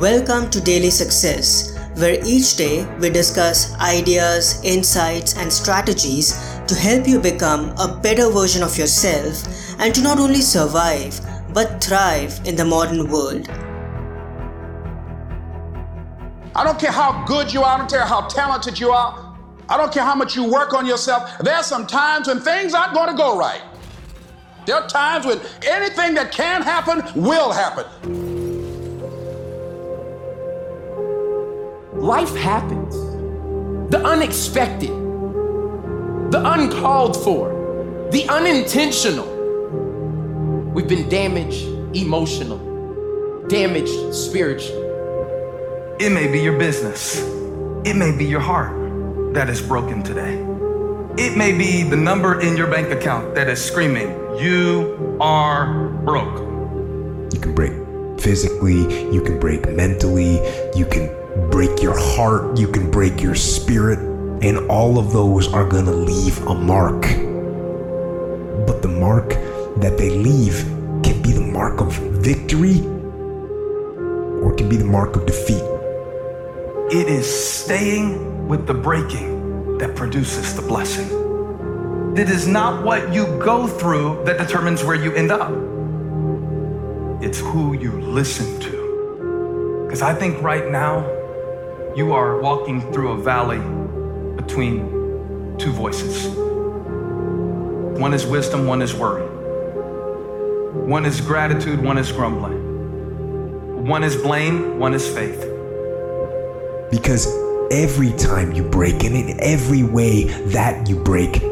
Welcome to Daily Success, where each day we discuss ideas, insights, and strategies to help you become a better version of yourself and to not only survive but thrive in the modern world. I don't care how good you are, I don't care how talented you are, I don't care how much you work on yourself. There are some times when things aren't going to go right. There are times when anything that can happen will happen. Life happens. The unexpected, the uncalled for, the unintentional. We've been damaged emotional, damaged spiritually. It may be your business. It may be your heart that is broken today. It may be the number in your bank account that is screaming, You are broke. You can break physically, you can break mentally, you can break your heart, you can break your spirit, and all of those are going to leave a mark. But the mark that they leave can be the mark of victory or it can be the mark of defeat. It is staying with the breaking that produces the blessing. It is not what you go through that determines where you end up. It's who you listen to. Because I think right now, you are walking through a valley between two voices. One is wisdom, one is worry. One is gratitude, one is grumbling. One is blame, one is faith. Because every time you break, and in every way that you break,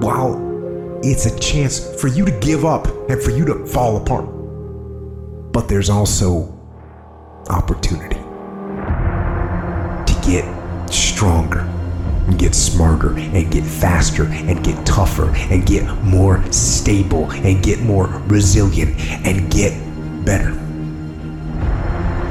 while it's a chance for you to give up and for you to fall apart, but there's also opportunity stronger and get smarter and get faster and get tougher and get more stable and get more resilient and get better.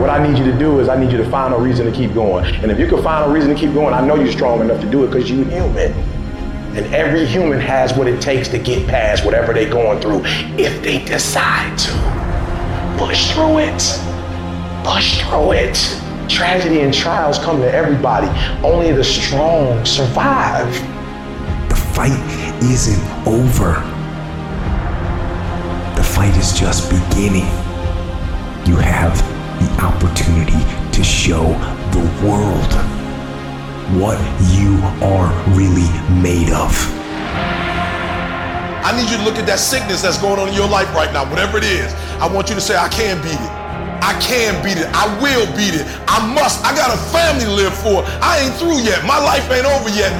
What I need you to do is I need you to find a reason to keep going. And if you can find a reason to keep going, I know you're strong enough to do it because you're human. And every human has what it takes to get past whatever they're going through if they decide to. Push through it. Push through it. Tragedy and trials come to everybody. Only the strong survive. The fight isn't over. The fight is just beginning. You have the opportunity to show the world what you are really made of. I need you to look at that sickness that's going on in your life right now, whatever it is. I want you to say, I can beat it. I can beat it. I will beat it. I must. I got a family to live for. I ain't through yet. My life ain't over yet.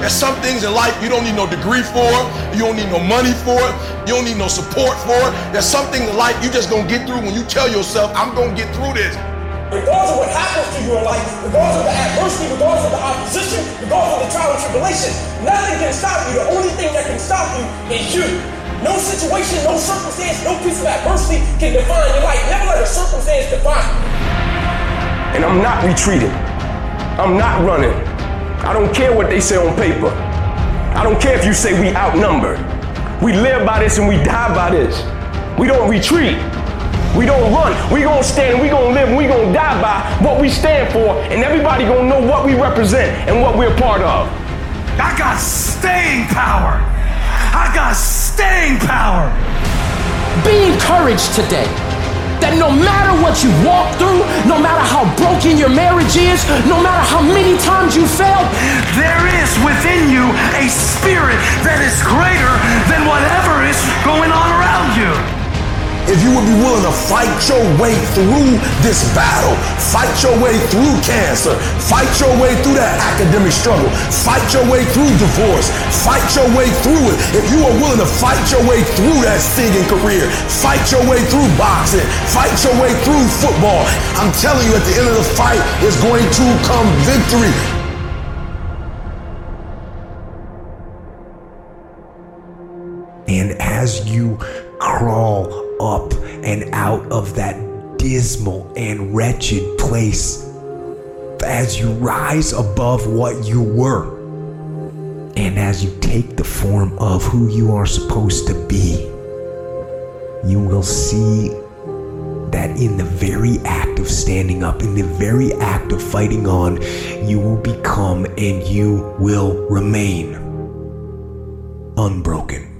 There's some things in life you don't need no degree for. You don't need no money for it. You don't need no support for it. There's something in life you just gonna get through when you tell yourself, I'm gonna get through this. Regardless of what happens to you in life, regardless of the adversity, regardless of the opposition, regardless of the trial and tribulation, nothing can stop you. The only thing that can stop you is you. No situation, no circumstance, no piece of adversity can define your life. Never let a circumstance define you. And I'm not retreating. I'm not running. I don't care what they say on paper. I don't care if you say we outnumbered. We live by this and we die by this. We don't retreat. We don't run. We gonna stand. We gonna live. We gonna die by what we stand for, and everybody gonna know what we represent and what we're part of. I got staying power. Be encouraged today. That no matter what you walk through, no matter how broken your marriage is, no matter how many times you failed, there is within you a spirit you would be willing to fight your way through this battle, fight your way through cancer, fight your way through that academic struggle, fight your way through divorce, fight your way through it. If you are willing to fight your way through that singing career, fight your way through boxing, fight your way through football, I'm telling you at the end of the fight is going to come victory. And as you crawl up and out of that dismal and wretched place, as you rise above what you were, and as you take the form of who you are supposed to be, you will see that in the very act of standing up, in the very act of fighting on, you will become and you will remain unbroken.